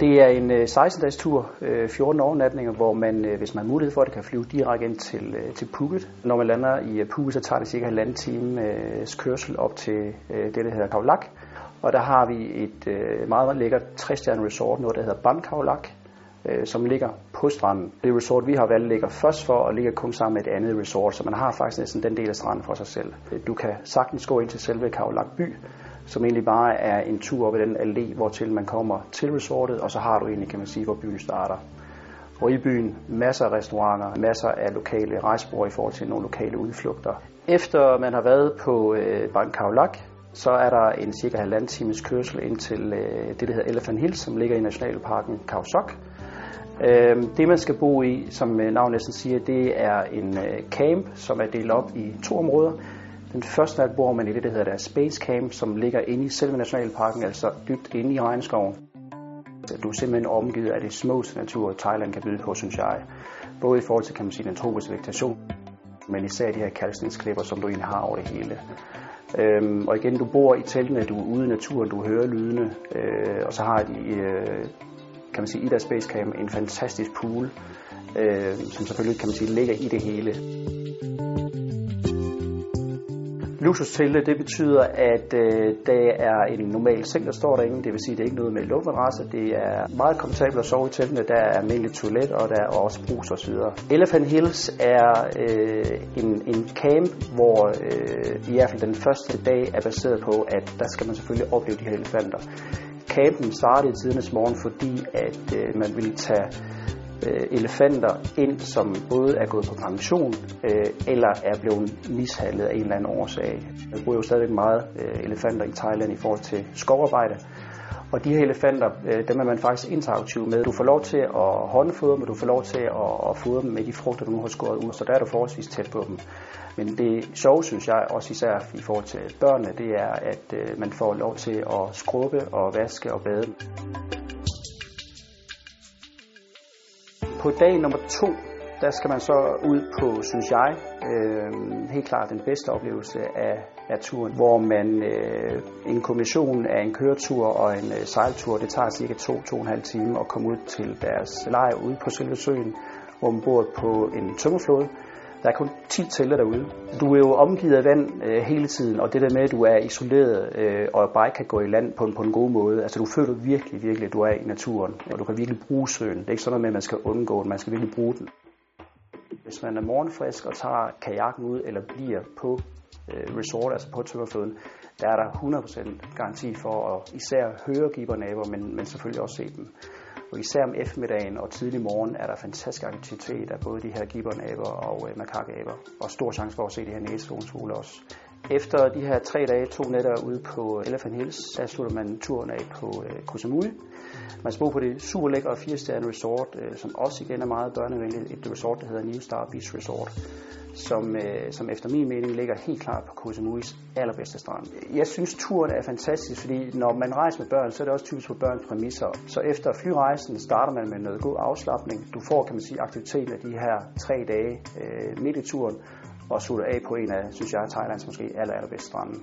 Det er en øh, 16-dages tur, øh, 14 overnatninger, hvor man, øh, hvis man har mulighed for det, kan flyve direkte ind til, til Phuket. Når man lander i Phuket, så tager det cirka halvanden time kørsel op til det, der hedder Khao Lak. Og der har vi et meget, meget lækkert 3 resort, noget der hedder Ban Khao Lak, som ligger på stranden. Det resort, vi har valgt, ligger først for og ligger kun sammen med et andet resort, så man har faktisk næsten den del af stranden for sig selv. Du kan sagtens gå ind til selve Khao Lak by, som egentlig bare er en tur op i den allé, hvor til man kommer til resortet, og så har du egentlig, kan man sige, hvor byen starter. Og i byen masser af restauranter, masser af lokale rejsbrugere i forhold til nogle lokale udflugter. Efter man har været på øh, Bank så er der en cirka halvanden times kørsel ind til øh, det, der hedder Elephant Hills, som ligger i Nationalparken Khao Sok. Øh, det, man skal bo i, som øh, navnet næsten siger, det er en øh, camp, som er delt op i to områder. Den første nat bor man i det, der hedder der Space Camp, som ligger inde i selve nationalparken, altså dybt inde i regnskoven. Du er simpelthen omgivet af det smukkeste natur, Thailand kan byde på, synes jeg. Både i forhold til, kan man sige, den tropiske vegetation, men især de her kalkstensklipper, som du egentlig har over det hele. Øhm, og igen, du bor i teltene, du er ude i naturen, du hører lydene, øh, og så har de, øh, kan man sige, i deres Space Camp en fantastisk pool, øh, som selvfølgelig, kan man sige, ligger i det hele. Luksustelte, det betyder, at øh, der er en normal seng, der står derinde. Det vil sige, at det er ikke noget med luftadresse. Det er meget komfortabelt at sove i teltene. Der er almindeligt toilet, og der er også brus osv. Elephant Hills er øh, en, en camp, hvor øh, i hvert fald den første dag er baseret på, at der skal man selvfølgelig opleve de her elefanter. Campen startede i tidernes morgen, fordi at øh, man ville tage øh, elefanter ind, som både er gået på pension øh, eller er blevet mishandlet af en eller anden årsag. Der bruger jo stadigvæk meget øh, elefanter i Thailand i forhold til skovarbejde. Og de her elefanter, øh, dem er man faktisk interaktiv med. Du får lov til at håndfodre dem, og du får lov til at, at fodre dem med de frugter, du nu har skåret ud, så der er du forholdsvis tæt på dem. Men det sjove, synes jeg, også især i forhold til børnene, det er, at øh, man får lov til at skrubbe og vaske og bade. På dag nummer to, der skal man så ud på, synes jeg, øh, helt klart den bedste oplevelse af, af turen, hvor man øh, en kombination af en køretur og en øh, sejltur, det tager cirka 2-2,5 timer at komme ud til deres lejr ude på selve søen, hvor man bor på en tømmerflåde, der er kun 10 telte derude. Du er jo omgivet af vand øh, hele tiden, og det der med, at du er isoleret øh, og bare kan gå i land på en, på en god måde. Altså du føler virkelig, virkelig, at du er i naturen, og du kan virkelig bruge søen. Det er ikke sådan noget med, at man skal undgå den, man skal virkelig bruge den. Hvis man er morgenfrisk og tager kajakken ud eller bliver på øh, resort, altså på tømmerfloden, der er der 100% garanti for at især høre gibernaber, men, men selvfølgelig også se dem. Og især om eftermiddagen og tidlig morgen er der fantastisk aktivitet af både de her gibbonaber og øh, makakaber. Og stor chance for at se de her næsehornsfugle også. Efter de her tre dage, to nætter ude på Elephant Hills, der slutter man turen af på øh, Koh Samui. Man skal bo på det super lækre 4 resort, øh, som også igen er meget børnevenligt. Et resort, der hedder New Star Beach Resort som, øh, som efter min mening ligger helt klart på Koh Samuis allerbedste strand. Jeg synes, turen er fantastisk, fordi når man rejser med børn, så er det også typisk på børns præmisser. Så efter flyrejsen starter man med noget god afslappning. Du får, kan man sige, aktiviteten af de her tre dage øh, midt i turen, og slutter af på en af, synes jeg, Thailands måske aller, allerbedste strande.